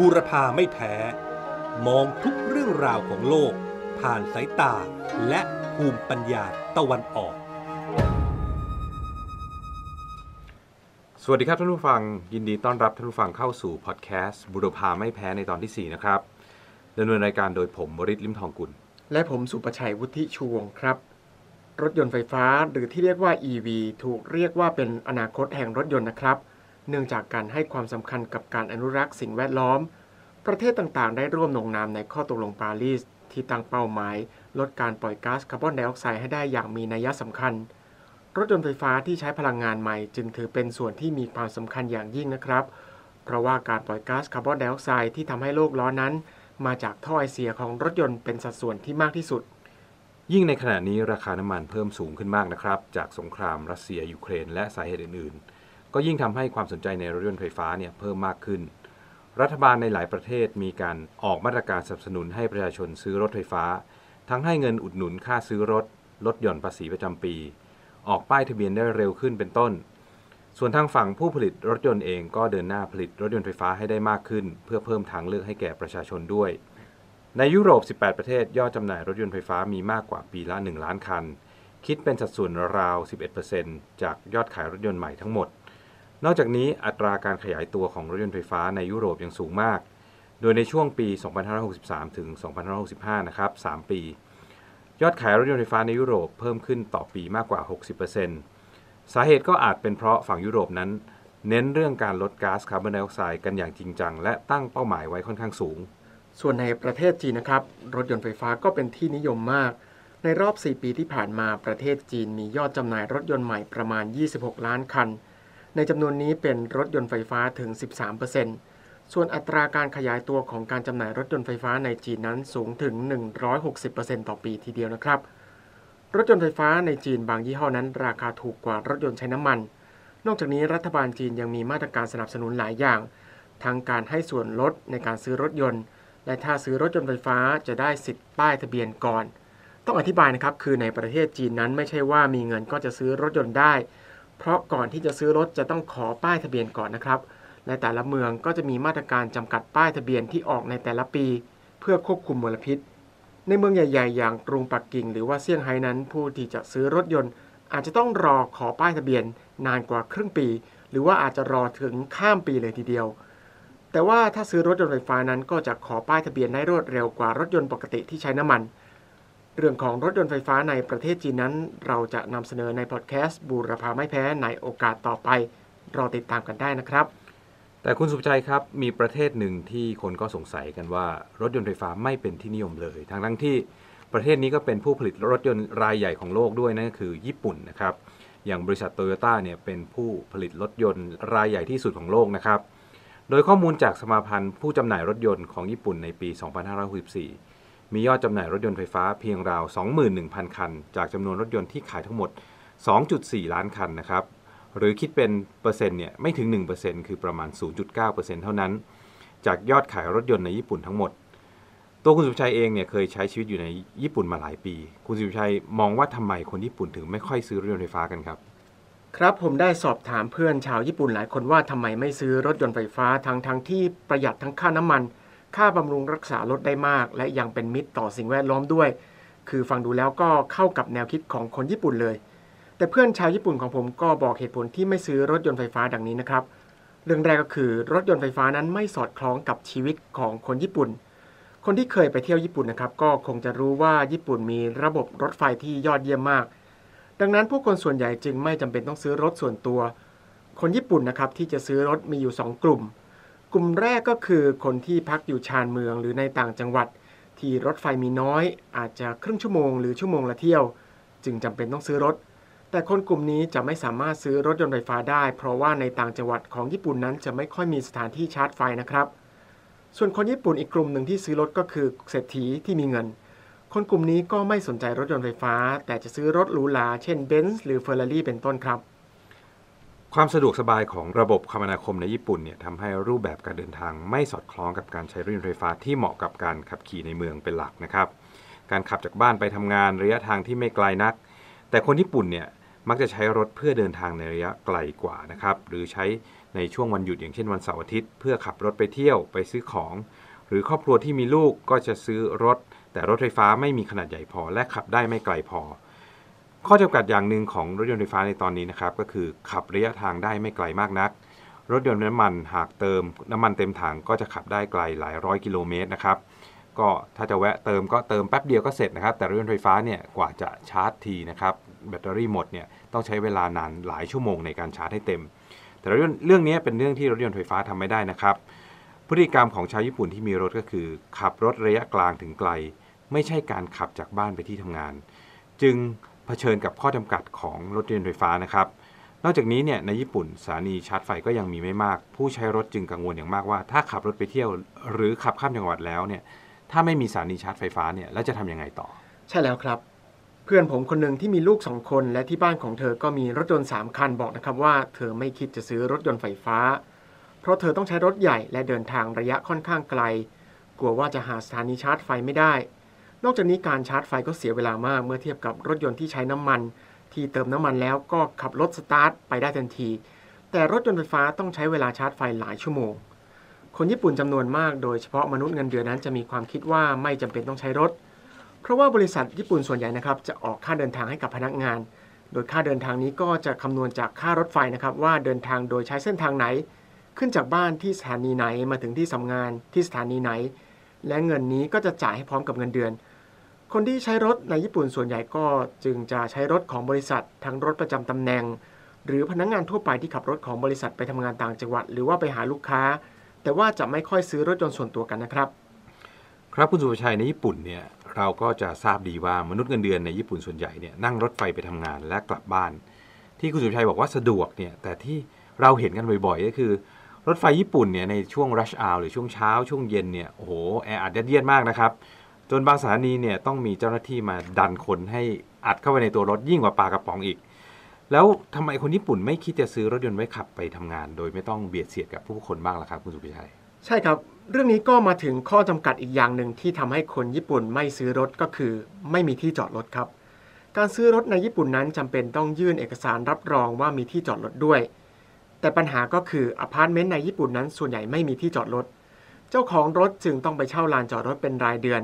บูรพาไม่แพ้ มองทุกเรื่องราวของโลก ผ่านสายตาและภูมิปัญญาตะวันออก สวัสดีครับท่านผู้ฟัง ยินดีต้อนรับท่านผู้ฟังเข้าสู่พอดแคสต์บุรพาไม่แพ้ในตอนที่ 4 นะครับดำเนินรายการโดยผมบริษลิมทองกุล และผมสุประชัยวุฒิชูวงศ์ครับ รถยนต์ไฟฟ้าหรือที่เรียกว่า EV ถูกเรียกว่าเป็นอนาคตแห่งรถยนต์นะครับ เนื่องจากการให้ความสำคัญกับการอนุรักษ์สิ่งแวดล้อม ประเทศต่างๆ ได้ร่วมลงนามในข้อตกลงปารีสที่ตั้งเป้าหมาย ลดการปล่อยก๊าซคาร์บอนไดออกไซด์ให้ได้อย่างมีนัยสำคัญ รถยนต์ไฟฟ้าที่ใช้พลังงานใหม่จึงถือเป็นส่วนที่มีความสำคัญอย่างยิ่งนะครับ เพราะว่าการปล่อยก๊าซคาร์บอนไดออกไซด์ที่ทำให้โลกร้อนนั้น มาจากท่อไอเสียของรถยนต์เป็นสัดส่วนที่มากที่สุดยิ่งในขณะนี้ราคาน้ำมันเพิ่มสูงขึ้นมากนะครับ จากสงครามรัสเซียยูเครนและสาเหตุอื่นๆ ก็ยิ่งทำให้ความสนใจในรถยนต์ไฟฟ้าเนี่ยเพิ่มมากขึ้น รัฐบาลในหลายประเทศมีการออกมาตรการสนับสนุนให้ประชาชนซื้อรถไฟฟ้า ทั้งให้เงินอุดหนุนค่าซื้อรถ ลดหย่อนภาษีประจำปี ออกป้ายทะเบียนได้เร็วขึ้นเป็นต้น ส่วนทางฝั่งผู้ผลิตรถยนต์เองก็เดินหน้าผลิตรถยนต์ไฟฟ้าให้ได้มากขึ้น เพื่อเพิ่มทางเลือกให้แก่ประชาชนด้วย ในยุโรป 18 ประเทศยอดจำหน่ายรถยนต์ไฟฟ้ามีมากกว่าปีละ 1 ล้านคัน คิดเป็นสัดส่วนราว 11%จากยอดขายรถยนต์ใหม่ทั้งหมด นอกจากนี้อัตราการขยายตัวของรถยนต์ไฟฟ้าในยุโรปยังสูงมาก โดยในช่วงปี 2563 ถึง 2565 นะครับ 3 ปี ยอดขายรถยนต์ไฟฟ้าในยุโรปเพิ่มขึ้นต่อปีมากกว่า 60%สาเหตุก็อาจเป็นเพราะฝั่งยุโรปนั้น เน้นเรื่องการลดก๊าซคาร์บอนไดออกไซด์กันอย่างจริงจัง และตั้งเป้าหมายไว้ค่อนข้างสูง ส่วนในประเทศจีนนะครับ รถยนต์ไฟฟ้าก็เป็นที่นิยมมาก ในรอบ 4 ปีที่ผ่านมาประเทศจีนมียอดจำหน่ายรถยนต์ใหม่ประมาณ 26 ล้านคัน ในจำนวนนี้เป็นรถยนต์ไฟฟ้าถึง 13%ส่วนอัตราการขยายตัวของการจำหน่ายรถยนต์ไฟฟ้าในจีนนั้นสูงถึง 160%ต่อปีทีเดียวนะครับ รถยนต์ไฟฟ้าในจีนบางยี่ห้อนั้น ราคาถูกกว่ารถยนต์ใช้น้ำมัน นอกจากนี้รัฐบาลจีนยังมีมาตรการสนับสนุนหลายอย่างทั้งการให้ส่วนลดในการซื้อรถยนต์ และถ้าซื้อรถยนต์ไฟฟ้าจะได้สิทธิ์ป้ายทะเบียนก่อน ต้องอธิบายนะครับคือในประเทศจีนนั้นไม่ใช่ว่ามีเงินก็จะซื้อรถยนต์ได้ เพราะก่อนที่จะซื้อรถจะต้องขอป้ายทะเบียนก่อนนะครับ ในแต่ละเมืองก็จะมีมาตรการจำกัดป้ายทะเบียนที่ออกในแต่ละปี เพื่อควบคุมมลพิษ ในเมืองใหญ่ ๆ อย่างกรุงปักกิ่ง หรือว่าเซี่ยงไฮ้นั้นผู้ที่จะซื้อรถยนต์ อาจจะต้องรอขอป้ายทะเบียนนานกว่าครึ่งปี หรือว่าอาจจะรอถึงข้ามปีเลยทีเดียว แต่ว่าถ้าซื้อรถยนต์ไฟฟ้านั้นก็จะขอป้ายทะเบียนได้รวดเร็วกว่ารถยนต์ปกติที่ใช้น้ำมัน เรื่องของรถยนต์ไฟฟ้าในประเทศจีนนั้น เราจะนำเสนอในพอดแคสต์บูรพาไม่แพ้ในโอกาสต่อไป รอติดตามกันได้นะครับ แต่คุณสุภชัยครับ มีประเทศหนึ่งที่คนก็สงสัยกันว่า รถยนต์ไฟฟ้าไม่เป็นที่นิยมเลย ทั้งทั้งที่ประเทศนี้ก็เป็นผู้ผลิตรถยนต์รายใหญ่ของโลกด้วยนั่นก็คือญี่ปุ่นนะครับ อย่างบริษัทโตโยต้าเนี่ยเป็นผู้ผลิตรถยนต์รายใหญ่ที่สุดของโลกนะครับ โดยข้อมูลจากสมาพันธ์ผู้จำหน่ายรถยนต์ของญี่ปุ่นในปี 2564 มียอดจำหน่ายรถยนต์ไฟฟ้าเพียงราว 21,000 คัน จากจำนวนรถยนต์ที่ขายทั้งหมด 2.4 ล้านคันนะครับ หรือคิดเป็นเปอร์เซ็นต์เนี่ยไม่ถึง 1%คือประมาณ 0.9%เท่านั้น จากยอดขายรถยนต์ในญี่ปุ่นทั้งหมด ตัวคุณสุชัยเองเนี่ยเคยใช้ชีวิตอยู่ในญี่ปุ่นมาหลายปี คุณสุชัยมองว่าทำไมคนญี่ปุ่นถึงไม่ค่อยซื้อรถยนต์ไฟฟ้ากันครับครับผมได้สอบถามเพื่อนชาวญี่ปุ่นหลายคนว่าทำไมไม่ซื้อรถยนต์ไฟฟ้าทั้งทั้งที่ประหยัดทั้งค่าน้ำมัน ค่าบำรุงรักษารถได้มาก และยังเป็นมิตรต่อสิ่งแวดล้อมด้วย คือฟังดูแล้วก็เข้ากับแนวคิดของคนญี่ปุ่นเลย แต่เพื่อนชาวญี่ปุ่นของผมก็บอกเหตุผลที่ไม่ซื้อรถยนต์ไฟฟ้าดังนี้นะครับ เรื่องแรกก็คือรถยนต์ไฟฟ้านั้นไม่สอดคล้องกับชีวิตของคนญี่ปุ่น คนที่เคยไปเที่ยวญี่ปุ่นนะครับ ก็คงจะรู้ว่าญี่ปุ่นมีระบบรถไฟที่ยอดเยี่ยมมาก ดังนั้นผู้คนส่วนใหญ่จึงไม่จำเป็นต้องซื้อรถส่วนตัว คนญี่ปุ่นนะครับที่จะซื้อรถมีอยู่ 2 กลุ่ม ลุ่มแรกก็คือคนที่พักอยู่ชานเมืองหรือในต่างจังหวัด ที่รถไฟมีน้อย อาจจะครึ่งชั่วโมงหรือชั่วโมงละเที่ยว จึงจำเป็นต้องซื้อรถ แต่คนกลุ่มนี้จะไม่สามารถซื้อรถยนต์ไฟฟ้าได้ เพราะว่าในต่างจังหวัดของญี่ปุ่นนั้นจะไม่ค่อยมีสถานที่ชาร์จไฟนะครับ ส่วนคนญี่ปุ่นอีกกลุ่มหนึ่งที่ซื้อรถก็คือเศรษฐีที่มีเงิน คนกลุ่มนี้ก็ไม่สนใจรถยนต์ไฟฟ้า แต่จะซื้อรถหรูหราเช่นเบนซ์หรือเฟอร์รารี่เป็นต้นครับ ความสะดวกสบายของระบบคมนาคมในญี่ปุ่นเนี่ยทำให้รูปแบบการเดินทางไม่สอดคล้องกับการใช้รถยนต์ไฟฟ้าที่เหมาะกับการขับขี่ในเมืองเป็นหลักนะครับ การขับจากบ้านไปทำงานระยะทางที่ไม่ไกลนัก แต่คนญี่ปุ่นเนี่ยมักจะใช้รถเพื่อเดินทางในระยะไกลกว่านะครับหรือใช้ในช่วงวันหยุดอย่างเช่นวันเสาร์อาทิตย์ เพื่อขับรถไปเที่ยวไปซื้อของ หรือครอบครัวที่มีลูกก็จะซื้อรถ แต่รถไฟฟ้าไม่มีขนาดใหญ่พอ และขับได้ไม่ไกลพอ ข้อจำกัดอย่างหนึ่งของรถยนต์ไฟฟ้าในตอนนี้นะครับก็คือขับระยะทางได้ไม่ไกลมากนัก รถยนต์น้ำมันหากเติมน้ำมันเต็มถังก็จะขับได้ไกลหลายร้อยกิโลเมตรนะครับก็ถ้าจะแวะเติมก็เติมแป๊บเดียวก็เสร็จนะครับ แต่รถยนต์ไฟฟ้าเนี่ยกว่าจะชาร์จทีนะครับแบตเตอรี่หมดเนี่ยต้องใช้เวลานานหลายชั่วโมงในการชาร์จให้เต็ม แต่เรื่องเรื่องนี้เป็นเรื่องที่รถยนต์ไฟฟ้าทำไม่ได้นะครับ พฤติกรรมของชาวญี่ปุ่นที่มีรถก็คือ ขับรถระยะกลางถึงไกล ไม่ใช่การขับจากบ้านไปที่ทำงาน จึง เผชิญกับข้อจำกัดของรถยนต์ไฟฟ้านะครับ นอกจากนี้เนี่ยในญี่ปุ่นสถานีชาร์จไฟก็ยังมีไม่มาก ผู้ใช้รถจึงกังวลอย่างมากว่า ถ้าขับรถไปเที่ยว หรือขับข้ามจังหวัดแล้วเนี่ยถ้าไม่มีสถานีชาร์จไฟฟ้าเนี่ยแล้วจะทำยังไงต่อ ใช่แล้วครับ เพื่อนผมคนหนึ่งที่มีลูกสองคนและที่บ้านของเธอก็มีรถยนต์3คันบอกนะครับว่าเธอไม่คิดจะซื้อรถยนต์ไฟฟ้า เพราะเธอต้องใช้รถใหญ่และเดินทางระยะค่อนข้างไกล กลัวว่าจะหาสถานีชาร์จไฟไม่ได้ นอกจากนี้การชาร์จไฟก็เสียเวลามาก เมื่อเทียบกับรถยนต์ที่ใช้น้ำมัน ที่เติมน้ำมันแล้วก็ขับรถสตาร์ทไปได้ทันที แต่รถยนต์ไฟฟ้าต้องใช้เวลาชาร์จไฟหลายชั่วโมง คนญี่ปุ่นจำนวนมากโดยเฉพาะมนุษย์เงินเดือนนั้นจะมีความคิดว่าไม่จำเป็นต้องใช้รถ เพราะว่าบริษัทญี่ปุ่นส่วนใหญ่นะครับจะออกค่าเดินทางให้กับพนักงาน โดยค่าเดินทางนี้ก็จะคำนวณจากค่ารถไฟนะครับว่าเดินทางโดยใช้เส้นทางไหน ขึ้นจากบ้านที่สถานีไหนมาถึงที่ทำงานที่สถานีไหน และเงินนี้ก็จะจ่ายให้พร้อมกับเงินเดือน คนที่ใช้รถในญี่ปุ่นส่วนใหญ่ก็จึงจะใช้รถของบริษัท ทั้งรถประจำตำแหน่ง หรือพนักงานทั่วไปที่ขับรถของบริษัทไปทำงานต่างจังหวัด หรือว่าไปหาลูกค้า แต่ว่าจะไม่ค่อยซื้อรถยนต์ส่วนตัวกันนะครับ ครับคุณสุภชัยในญี่ปุ่นเนี่ยเราก็จะทราบดีว่ามนุษย์เงินเดือนในญี่ปุ่นส่วนใหญ่เนี่ยนั่งรถไฟไปทำงานและกลับบ้าน ที่คุณสุภชัยบอกว่าสะดวกเนี่ยแต่ที่เราเห็นกันบ่อยๆ ก็คือ รถไฟญี่ปุ่นเนี่ยในช่วง rush hour หรือช่วงเช้าช่วงเย็นเนี่ยโอ้โหแออัดเยียดมากนะครับ จนบางสถานีเนี่ยต้องมีเจ้าหน้าที่มาดันคนให้อัดเข้าไปในตัวรถยิ่งกว่าปลากระป๋องอีก แล้วทำไมคนญี่ปุ่นไม่คิดจะซื้อรถยนต์ไว้ขับไปทำงาน โดยไม่ต้องเบียดเสียดกับผู้คนบ้างล่ะครับคุณสุภิชัย ใช่ครับเรื่องนี้ก็มาถึงข้อจำกัดอีกอย่างหนึ่งที่ทำให้คนญี่ปุ่นไม่ซื้อรถก็คือ ไม่มีที่จอดรถครับ การซื้อรถในญี่ปุ่นนั้นจำเป็นต้องยื่นเอกสารรับรองว่ามีที่จอดรถด้วย แต่ปัญหาก็คืออพาร์ตเมนต์ในญี่ปุ่นนั้นส่วนใหญ่ไม่มีที่จอดรถ เจ้าของรถจึงต้องไปเช่าลานจอดรถเป็นรายเดือน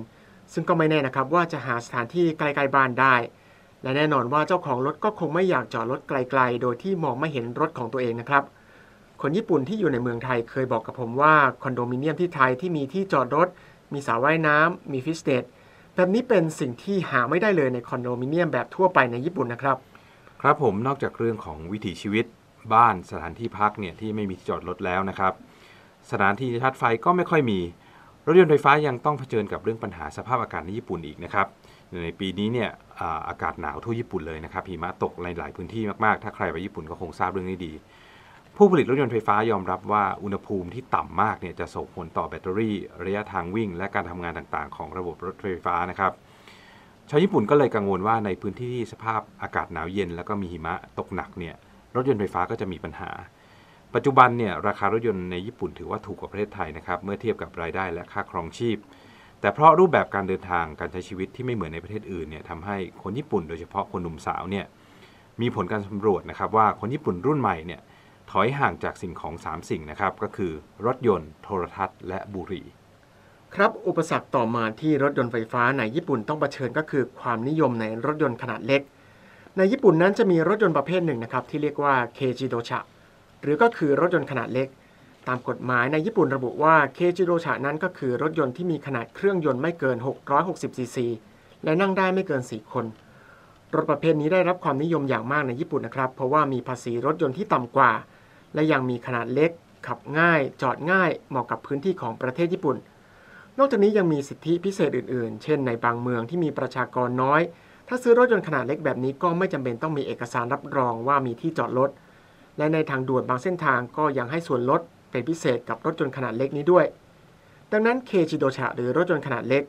ซึ่งก็ไม่แน่นะครับว่าจะหาสถานที่ใกล้ๆบ้านได้ และแน่นอนว่าเจ้าของรถก็คงไม่อยากจอดรถไกลๆ โดยที่มองไม่เห็นรถของตัวเองนะครับ คนญี่ปุ่นที่อยู่ในเมืองไทยเคยบอกกับผมว่าคอนโดมิเนียมที่ไทยที่มีที่จอดรถ มีสระว่ายน้ำมีฟิตเนสแบบนี้เป็นสิ่งที่หาไม่ได้เลยในคอนโดมิเนียมแบบทั่วไปในญี่ปุ่นนะครับ ครับผมนอกจากเรื่องของวิถีชีวิตบ้านสถานที่พักเนี่ยที่ไม่มีที่จอดรถแล้วนะครับ สถานที่ชาร์จไฟก็ไม่ค่อยมี รถยนต์ไฟฟ้ายังต้องเผชิญกับเรื่องปัญหาสภาพอากาศในญี่ปุ่นอีกนะครับ ในปีนี้เนี่ยอากาศหนาวทั่วญี่ปุ่นเลยนะครับหิมะตกในหลายพื้นที่มากๆ ถ้าใครไปญี่ปุ่นก็คงทราบเรื่องนี้ดี ผู้ผลิตรถยนต์ไฟฟ้ายอมรับว่าอุณหภูมิที่ต่ำมากเนี่ยจะส่งผลต่อแบตเตอรี่ระยะทางวิ่ง และการทำงานต่างๆ ของระบบรถไฟฟ้านะครับชาวญี่ปุ่นก็เลยกังวลว่าในพื้นที่ที่สภาพอากาศหนาวเย็น แล้วก็มีหิมะตกหนักเนี่ยรถยนต์ไฟฟ้าก็จะมีปัญหา ปัจจุบันเนี่ยราคารถยนต์ในญี่ปุ่นถือว่าถูกกว่าประเทศไทยนะครับเมื่อเทียบกับรายได้และค่าครองชีพ แต่เพราะรูปแบบการเดินทางการใช้ชีวิตที่ไม่เหมือนในประเทศอื่นเนี่ยทำให้คนญี่ปุ่นโดยเฉพาะคนหนุ่มสาวเนี่ยมีผลการสำรวจนะครับว่าคนญี่ปุ่นรุ่นใหม่เนี่ยถอยห่างจากสิ่งของ 3 สิ่งนะครับก็คือรถยนต์ โทรทัศน์ และบุหรี่ครับอุปสรรคต่อมาที่รถยนต์ไฟฟ้าในญี่ปุ่นต้องเผชิญก็คือความนิยมในรถยนต์ขนาดเล็ก ในญี่ปุ่นนั้นจะมีรถยนต์ประเภทหนึ่งนะครับที่เรียกว่าเคจิโดชะ หรือก็คือรถยนต์ขนาดเล็ก ตามกฎหมายในญี่ปุ่นระบุว่าเคจิโดชะนั้นก็คือรถยนต์ที่มีขนาดเครื่องยนต์ไม่เกิน 660ซีซีและนั่งได้ไม่เกิน 4 คน รถประเภทนี้ได้รับความนิยมอย่างมากในญี่ปุ่นนะครับ เพราะว่ามีภาษีรถยนต์ที่ต่ำกว่า และยังมีขนาดเล็ก ขับง่าย จอดง่าย เหมาะกับพื้นที่ของประเทศญี่ปุ่น นอกจากนี้ยังมีสิทธิพิเศษอื่นๆ เช่นในบางเมืองที่มีประชากรน้อย ถ้าซื้อรถยนต์ขนาดเล็กแบบนี้ก็ไม่จำเป็นต้องมีเอกสารรับรองว่ามีที่จอดรถ และในทางด่วนบางเส้นทางก็ยังให้ส่วนลดเป็นพิเศษกับรถยนต์ขนาดเล็กนี้ด้วย ดังนั้นเคจิโดชะหรือรถยนต์ขนาดเล็ก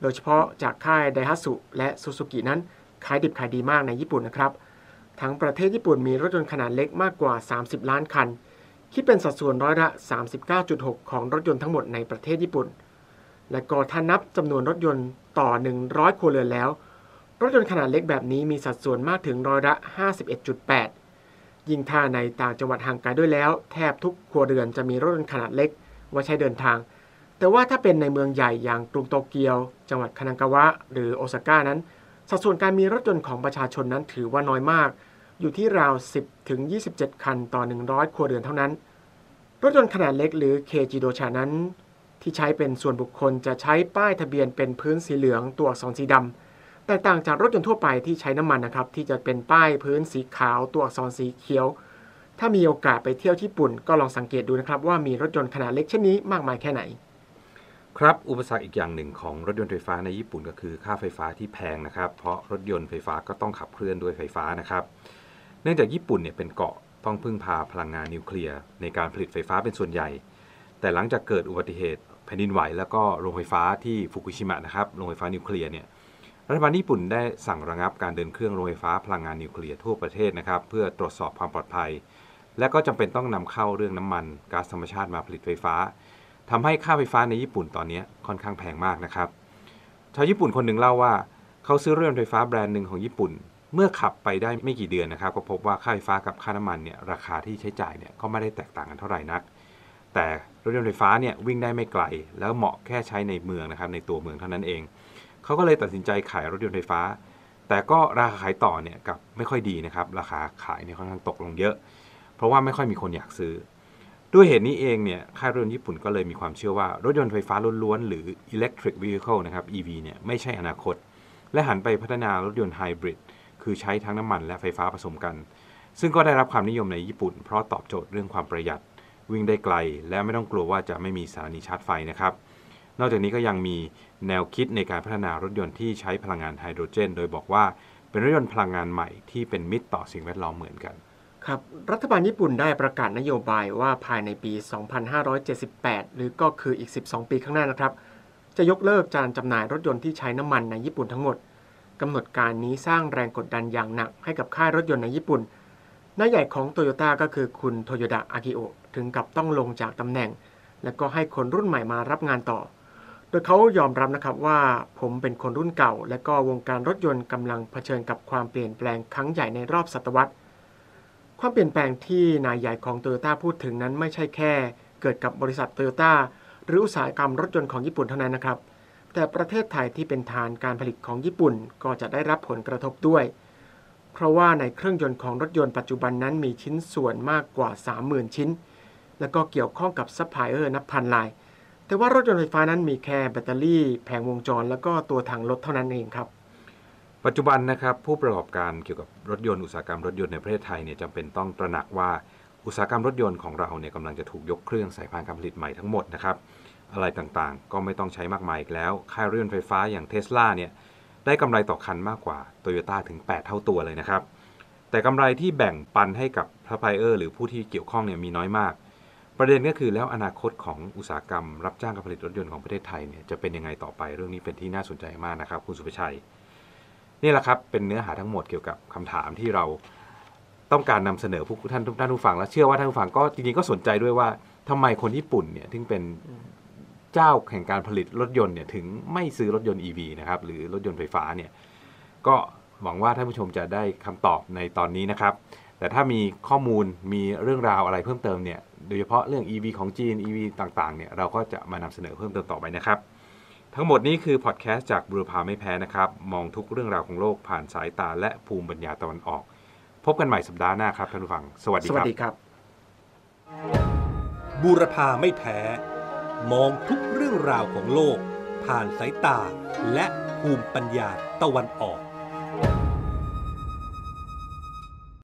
โดยเฉพาะจากค่ายไดฮัตสุและซูซูกินั้นขายดิบขายดีมากในญี่ปุ่นนะครับ ทั้งประเทศญี่ปุ่นมีรถยนต์ขนาดเล็กมากกว่า 30 ล้านคัน คิดเป็นสัดส่วนร้อยละ 39.6 ของรถยนต์ทั้งหมดในประเทศญี่ปุ่น และก็ถ้านับจำนวนรถยนต์ต่อ 100 ครัวเรือนแล้ว รถยนต์ขนาดเล็กแบบนี้มีสัดส่วนมากถึงร้อยละ 51.8 ยิ่งถ้าในต่างจังหวัดห่างไกลด้วยแล้ว แทบทุกครัวเรือนจะมีรถยนต์ขนาดเล็กไว้ใช้เดินทาง แต่ว่าถ้าเป็นในเมืองใหญ่อย่างกรุงโตเกียว จังหวัดคานากาวะ หรือโอซาก้านั้น สัดส่วนการมีรถยนต์ของประชาชนนั้นถือว่าน้อยมาก อยู่ที่ราว 10ถึง27 คันต่อ 100 ครัวเรือนเท่านั้น รถยนต์ขนาดเล็กหรือเคจิโดชานั้น ที่ใช้เป็นส่วนบุคคลจะใช้ป้ายทะเบียนเป็นพื้นสีเหลืองตัวอักษรสีดำ แต่ต่างจากรถยนต์ทั่วไปที่ใช้น้ำมันนะครับที่จะเป็นป้ายพื้นสีขาวตัวอักษรสีเขียว ถ้ามีโอกาสไปเที่ยวญี่ปุ่น ก็ลองสังเกตดูนะครับว่ามีรถยนต์ขนาดเล็กเช่นนี้มากมายแค่ไหน ครับอุปสรรคอีกอย่างหนึ่งของรถยนต์ไฟฟ้าในญี่ปุ่นก็คือค่าไฟฟ้าที่แพงนะครับ เพราะรถยนต์ไฟฟ้าก็ต้องขับเคลื่อนด้วยไฟฟ้านะครับ เนื่องจากญี่ปุ่นเนี่ยเป็นเกาะต้องพึ่งพาพลังงานนิวเคลียร์ในการผลิตไฟฟ้าเป็นส่วนใหญ่ แต่หลังจากเกิดอุบัติเหตุแผ่นดินไหว แล้วก็โรงไฟฟ้าที่ฟุกุชิมะนะครับโรงไฟฟ้านิวเคลียร์เนี่ย รัฐบาลญี่ปุ่นได้สั่งระงับการเดินเครื่องโรงไฟฟ้าพลังงานนิวเคลียร์ทั่วประเทศนะครับเพื่อตรวจสอบความปลอดภัย และก็จำเป็นต้องนำเข้าเรื่องน้ำมันก๊าซธรรมชาติมาผลิตไฟฟ้าทำให้ค่าไฟฟ้าในญี่ปุ่นตอนนี้ค่อนข้างแพงมากนะครับชาวญี่ปุ่นคนหนึ่งเล่าว่า เขาซื้อรถยนต์ไฟฟ้าแบรนด์หนึ่งของญี่ปุ่น เมื่อขับไปได้ไม่กี่เดือนนะครับ ก็พบว่าค่าไฟฟ้ากับค่าน้ำมันเนี่ยราคาที่ใช้จ่ายเนี่ยก็ไม่ได้แตกต่างกันเท่าไหร่นัก แต่รถยนต์ไฟฟ้าเนี่ยวิ่งได้ไม่ไกล แล้วเหมาะแค่ใช้ในเมืองนะครับในตัวเมืองเท่านั้นเอง เขาก็เลยตัดสินใจขายรถยนต์ไฟฟ้า แต่ก็ราคาขายต่อเนี่ยกับไม่ค่อยดีนะครับ ราคาขายเนี่ยค่อนข้างตกลงเยอะ เพราะว่าไม่ค่อยมีคนอยากซื้อ ด้วยเหตุนี้เองเนี่ยค่ายรถยนต์ญี่ปุ่นก็เลยมีความเชื่อว่ารถยนต์ไฟฟ้าล้วนๆหรือ electric vehicle นะครับ EV เนี่ยไม่ใช่อนาคต และหันไปพัฒนารถยนต์ไฮบริดคือใช้ทั้งน้ำมันและไฟฟ้าผสมกัน ซึ่งก็ได้รับความนิยมในญี่ปุ่น เพราะตอบโจทย์เรื่องความประหยัด วิ่งได้ไกล และไม่ต้องกลัวว่าจะไม่มีสถานีชาร์จไฟนะครับ นอกจากนี้ก็ยังมีแนวคิดในการพัฒนารถยนต์ที่ใช้พลังงานไฮโดรเจน โดยบอกว่าเป็นรถยนต์พลังงานใหม่ที่เป็นมิตรต่อสิ่งแวดล้อมเหมือนกัน ครับ รัฐบาลญี่ปุ่นได้ประกาศนโยบายว่าภายในปี 2578 หรือก็คืออีก 12 ปีข้างหน้านะครับ จะยกเลิกการจำหน่ายรถยนต์ที่ใช้น้ำมันในญี่ปุ่นทั้งหมดกำหนดการนี้สร้างแรงกดดันอย่างหนักให้กับค่ายรถยนต์ในญี่ปุ่นนายใหญ่ของโตโยต้าก็คือคุณโตโยดะอากิโอถึงกับต้องลงจากตำแหน่ง และก็ให้คนรุ่นใหม่มารับงานต่อ โดยเขายอมรับนะครับว่าผมเป็นคนรุ่นเก่า และก็วงการรถยนต์กำลังเผชิญกับความเปลี่ยนแปลงครั้งใหญ่ในรอบศตวรรษ ความเปลี่ยนแปลงที่นายใหญ่ของโตโยต้าพูดถึงนั้นไม่ใช่แค่ เกิดกับบริษัทโตโยต้าหรืออุตสาหกรรมรถยนต์ของญี่ปุ่นเท่านั้นนะครับ แต่ประเทศไทยที่เป็นฐานการผลิตของญี่ปุ่นก็จะได้รับผลกระทบด้วย เพราะว่าในเครื่องยนต์ของรถยนต์ปัจจุบันนั้นมีชิ้นส่วนมากกว่า 30,000 ชิ้น และก็เกี่ยวข้องกับซัพพลายเออร์นับพันราย แต่ว่ารถยนต์ไฟฟ้านั้นมีแค่แบตเตอรี่แผงวงจร แล้วก็ตัวถังรถเท่านั้นเองครับ ปัจจุบันนะครับผู้ประกอบการเกี่ยวกับรถยนต์อุตสาหกรรมรถยนต์ในประเทศไทยเนี่ยจำเป็นต้องตระหนักว่าอุตสาหกรรมรถยนต์ของเราเนี่ยกำลังจะถูกยกเครื่องสายพานการผลิตใหม่ทั้งหมดนะครับอะไรต่างๆ ก็ไม่ต้องใช้มากมายอีกแล้ว ค่ายรถยนต์ไฟฟ้าอย่างเทสลาเนี่ยได้กำไรต่อคันมากกว่าโตโยต้าถึง 8 เท่าตัวเลยนะครับ แต่กำไรที่แบ่งปันให้กับพพลายเออร์หรือผู้ที่เกี่ยวข้องเนี่ยมีน้อยมาก ประเด็นก็คือแล้วอนาคตของอุตสาหกรรม รับจ้างการผลิตรถยนต์ของประเทศไทยเนี่ยจะเป็นยังไงต่อไปเรื่องนี้เป็นที่น่าสนใจมากนะครับคุณสุภชัยนี่แหละครับเป็นเนื้อหาทั้งหมดเกี่ยวกับคำถามที่เราต้องการนำเสนอผู้ท่านทุกท่านผู้ฟังและเชื่อว่าท่านผู้ฟังก็จริงๆก็สนใจด้วยว่าทำไมคนญี่ปุ่นเนี่ยถึงเป็นเจ้าแห่งการผลิตรถยนต์เนี่ยถึงไม่ซื้อรถยนต์ EV นะครับหรือรถยนต์ไฟฟ้าเนี่ยก็หวังว่าท่านผู้ชมจะได้คำตอบในตอนนี้นะครับ แต่ถ้ามีข้อมูลมีเรื่องราวอะไรเพิ่มเติมเนี่ยโดยเฉพาะเรื่อง EV ของจีน EV ต่างๆเนี่ยเราก็จะมานำเสนอเพิ่มเติมต่อไปนะครับ ทั้งหมดนี้คือพอดแคสต์จากบุรพาไม่แพ้นะครับ มองทุกเรื่องราวของโลกผ่านสายตาและภูมิปัญญาตะวันออก พบกันใหม่สัปดาห์หน้าครับท่านผู้ฟัง สวัสดีสควัสรับดีครับ บูรพาไม่แพ้ มองทุกเรื่องราวของโลก ผ่านสายตาและภูมิปัญญาตะวันออก